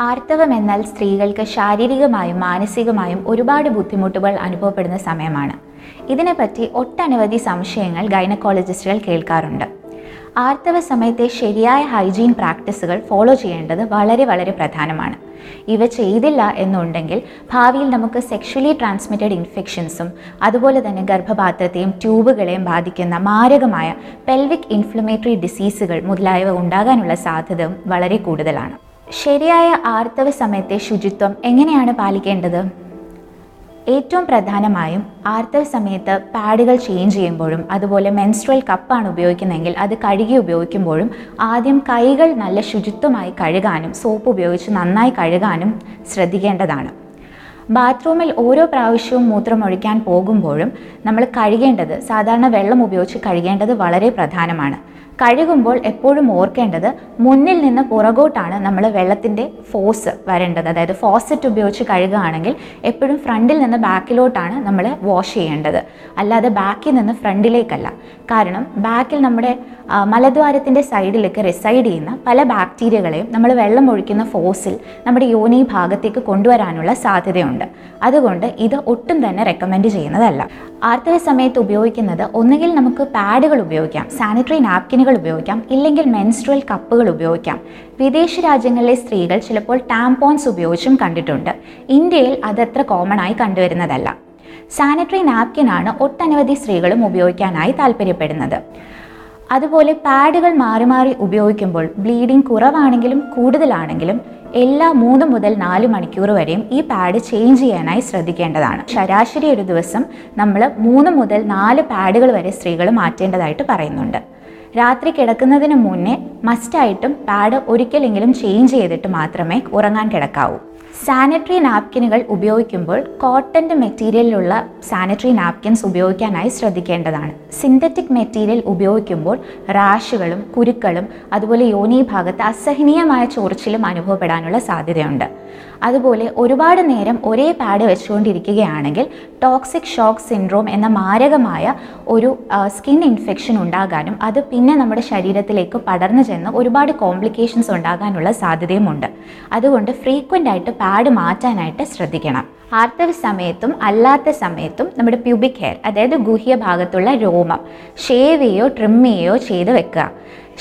ആർത്തവം എന്നാൽ സ്ത്രീകൾക്ക് ശാരീരികമായും മാനസികമായും ഒരുപാട് ബുദ്ധിമുട്ടുകൾ അനുഭവപ്പെടുന്ന സമയമാണ്. ഇതിനെപ്പറ്റി ഒട്ടനവധി സംശയങ്ങൾ ഗൈനക്കോളജിസ്റ്റുകൾ കേൾക്കാറുണ്ട്. ആർത്തവ സമയത്തെ ശരിയായ ഹൈജീൻ പ്രാക്ടീസുകൾ ഫോളോ ചെയ്യേണ്ടത് വളരെ വളരെ പ്രധാനമാണ്. ഇവ ചെയ്തില്ല എന്നുണ്ടെങ്കിൽ ഭാവിയിൽ നമുക്ക് സെക്ഷലി ട്രാൻസ്മിറ്റഡ് ഇൻഫെക്ഷൻസും അതുപോലെ തന്നെ ഗർഭപാത്രത്തെയും ട്യൂബുകളെയും ബാധിക്കുന്ന മാരകമായ പെൽവിക് ഇൻഫ്ലമേറ്ററി ഡിസീസുകൾ മുതലായവ ഉണ്ടാകാനുള്ള സാധ്യതയും വളരെ കൂടുതലാണ്. ശരിയായ ആർത്തവ സമയത്തെ ശുചിത്വം എങ്ങനെയാണ് പാലിക്കേണ്ടത്? ഏറ്റവും പ്രധാനമായും ആർത്തൽ സമയത്ത് പാഡുകൾ ചേഞ്ച് ചെയ്യുമ്പോഴും അതുപോലെ മെൻസ്ട്രൽ കപ്പാണ് ഉപയോഗിക്കുന്നതെങ്കിൽ അത് കഴുകി ഉപയോഗിക്കുമ്പോഴും ആദ്യം കൈകൾ നല്ല ശുചിത്വമായി കഴുകാനും സോപ്പ് ഉപയോഗിച്ച് നന്നായി കഴുകാനും ശ്രദ്ധിക്കേണ്ടതാണ്. ബാത്റൂമിൽ ഓരോ പ്രാവശ്യവും മൂത്രമൊഴിക്കാൻ പോകുമ്പോഴും നമ്മൾ കഴുകേണ്ടത് സാധാരണ വെള്ളം ഉപയോഗിച്ച് കഴുകേണ്ടത് വളരെ പ്രധാനമാണ്. കഴുകുമ്പോൾ എപ്പോഴും ഓർക്കേണ്ടത് മുന്നിൽ നിന്ന് പുറകോട്ടാണ് നമ്മൾ വെള്ളത്തിന്റെ ഫോഴ്സ് വരേണ്ടത്. അതായത് ഫോസറ്റ് ഉപയോഗിച്ച് കഴുകുകയാണെങ്കിൽ എപ്പോഴും ഫ്രണ്ടിൽ നിന്ന് ബാക്കിലോട്ടാണ് നമ്മൾ വാഷ് ചെയ്യേണ്ടത്. അല്ലാതെ ബാക്കിൽ നിന്ന് ഫ്രണ്ടിലേക്കല്ല. കാരണം ബാക്കിൽ നമ്മുടെ മലദ്വാരത്തിന്റെ സൈഡിലേക്ക് റിസൈഡ് ചെയ്യുന്ന പല ബാക്ടീരിയകളെയും നമ്മൾ വെള്ളം ഒഴിക്കുന്ന ഫോസിൽ നമ്മുടെ യോനി ഭാഗത്തേക്ക് കൊണ്ടുവരാനുള്ള സാധ്യതയുണ്ട്. അതുകൊണ്ട് ഇത് ഒട്ടും തന്നെ റെക്കമെൻഡ് ചെയ്യുന്നതല്ല. ആർത്തവ സമയത്ത് ഉപയോഗിക്കുന്നത് ഒന്നുകിൽ നമുക്ക് പാഡുകൾ ഉപയോഗിക്കാം. സാനിറ്ററി നാപ്കിനുകൾ ഉപയോഗിക്കാം. ഇല്ലെങ്കിൽ മെൻസ്ട്രൽ കപ്പുകൾ ഉപയോഗിക്കാം. വിദേശ രാജ്യങ്ങളിലെ സ്ത്രീകൾ ചിലപ്പോൾ ടാംപോൺസ് ഉപയോഗിച്ചും കണ്ടിട്ടുണ്ട്. ഇന്ത്യയിൽ അതത്ര കോമൺ ആയി കണ്ടുവരുന്നതല്ല. സാനിറ്ററി നാപ്കിനാണ് ഒട്ടനവധി സ്ത്രീകളും ഉപയോഗിക്കാനായി താല്പര്യപ്പെടുന്നത്. അതുപോലെ പാഡുകൾ മാറി മാറി ഉപയോഗിക്കുമ്പോൾ ബ്ലീഡിംഗ് കുറവാണെങ്കിലും കൂടുതലാണെങ്കിലും എല്ലാ മൂന്ന് മുതൽ നാല് മണിക്കൂർ വരെയും ഈ പാഡ് ചേഞ്ച് ചെയ്യാനായി ശ്രദ്ധിക്കേണ്ടതാണ്. ശരാശരി ഒരു ദിവസം നമ്മൾ മൂന്ന് മുതൽ നാല് പാഡുകൾ വരെ സ്ത്രീകൾ മാറ്റേണ്ടതായിട്ട് പറയുന്നുണ്ട്. രാത്രി കിടക്കുന്നതിന് മുന്നേ മസ്റ്റായിട്ടും പാഡ് ഒരിക്കലെങ്കിലും ചേഞ്ച് ചെയ്തിട്ട് മാത്രമേ ഉറങ്ങാൻ കിടക്കാവൂ. സാനിറ്ററി നാപ്കിനുകൾ ഉപയോഗിക്കുമ്പോൾ കോട്ടന്റെ മെറ്റീരിയലിലുള്ള സാനിറ്ററി നാപ്കിൻസ് ഉപയോഗിക്കാനായി ശ്രദ്ധിക്കേണ്ടതാണ്. സിന്തറ്റിക് മെറ്റീരിയൽ ഉപയോഗിക്കുമ്പോൾ റാഷുകളും കുരുക്കളും അതുപോലെ യോനി ഭാഗത്ത് അസഹനീയമായ ചോർച്ചിലും അനുഭവപ്പെടാനുള്ള സാധ്യതയുണ്ട്. അതുപോലെ ഒരുപാട് നേരം ഒരേ പാഡ് വെച്ചുകൊണ്ടിരിക്കുകയാണെങ്കിൽ ടോക്സിക് ഷോക്ക് സിൻഡ്രോം എന്ന മാരകമായ ഒരു സ്കിൻ ഇൻഫെക്ഷൻ ഉണ്ടാകാനും അത് പിന്നെ നമ്മുടെ ശരീരത്തിലേക്ക് പടർന്നു ചെന്ന് ഒരുപാട് കോംപ്ലിക്കേഷൻസ് ഉണ്ടാകാനുള്ള സാധ്യതയുമുണ്ട്. അതുകൊണ്ട് ഫ്രീക്വന്റ് ആയിട്ട് പാഡ് മാറ്റാനായിട്ട് ശ്രദ്ധിക്കണം. ആർത്തവ സമയത്തും അല്ലാത്ത സമയത്തും നമ്മുടെ പ്യൂബിക് ഹെയർ അതായത് ഗുഹ്യ ഭാഗത്തുള്ള രോമം ഷേവ് ചെയ്യോ ട്രിം ചെയ്യോ ചെയ്ത് വെക്കുക.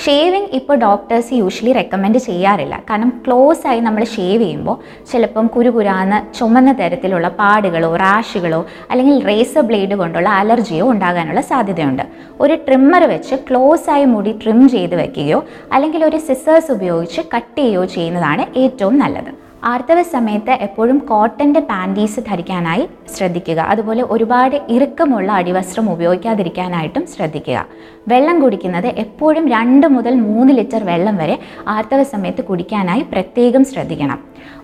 ഷേവിങ് ഇപ്പോൾ ഡോക്ടേഴ്സ് യൂഷ്വലി റെക്കമെൻഡ് ചെയ്യാറില്ല. കാരണം ക്ലോസ് ആയി നമ്മൾ ഷേവ് ചെയ്യുമ്പോൾ ചിലപ്പം കുരുകുരാന്ന് ചുമന്ന തരത്തിലുള്ള പാടുകളോ റാഷുകളോ അല്ലെങ്കിൽ റേസർ ബ്ലേഡ് കൊണ്ടുള്ള അലർജിയോ ഉണ്ടാകാനുള്ള സാധ്യതയുണ്ട്. ഒരു ട്രിമ്മർ വെച്ച് ക്ലോസ് ആയി മുടി ട്രിം ചെയ്ത് വെക്കുകയോ അല്ലെങ്കിൽ ഒരു സിസേഴ്സ് ഉപയോഗിച്ച് കട്ട് ചെയ്യുകയോ ചെയ്യുന്നതാണ് ഏറ്റവും നല്ലത്. ആർത്തവ സമയത്ത് എപ്പോഴും കോട്ടന്റെ പാന്റീസ് ധരിക്കാനായി ശ്രദ്ധിക്കുക. അതുപോലെ ഒരുപാട് ഇറുക്കമുള്ള അടിവസ്ത്രം ഉപയോഗിക്കാതിരിക്കാനായിട്ടും ശ്രദ്ധിക്കുക. വെള്ളം കുടിക്കുന്നത് എപ്പോഴും രണ്ട് മുതൽ മൂന്ന് ലിറ്റർ വെള്ളം വരെ ആർത്തവ സമയത്ത് കുടിക്കാനായി പ്രത്യേകം ശ്രദ്ധിക്കണം.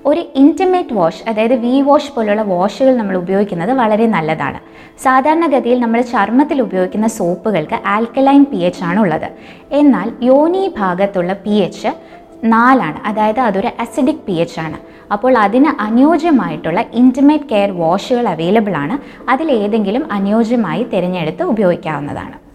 ഒരു ഇന്റിമേറ്റ് വാഷ് അതായത് വി വാഷ് പോലുള്ള വാഷുകൾ നമ്മൾ ഉപയോഗിക്കുന്നത് വളരെ നല്ലതാണ്. സാധാരണഗതിയിൽ നമ്മൾ ചർമ്മത്തിൽ ഉപയോഗിക്കുന്ന സോപ്പുകൾക്ക് ആൽക്കലൈൻ പി എച്ച് ആണ് ഉള്ളത്. എന്നാൽ യോനി ഭാഗത്തുള്ള പി എച്ച് നാലാണ്. അതായത് അതൊരു അസിഡിക് പി എച്ച് ആണ്. അപ്പോൾ അതിന് അനുയോജ്യമായിട്ടുള്ള ഇന്റിമേറ്റ് കെയർ വാഷുകൾ അവൈലബിൾ ആണ്. അതിലേതെങ്കിലും അനുയോജ്യമായി തിരഞ്ഞെടുത്ത് ഉപയോഗിക്കാവുന്നതാണ്.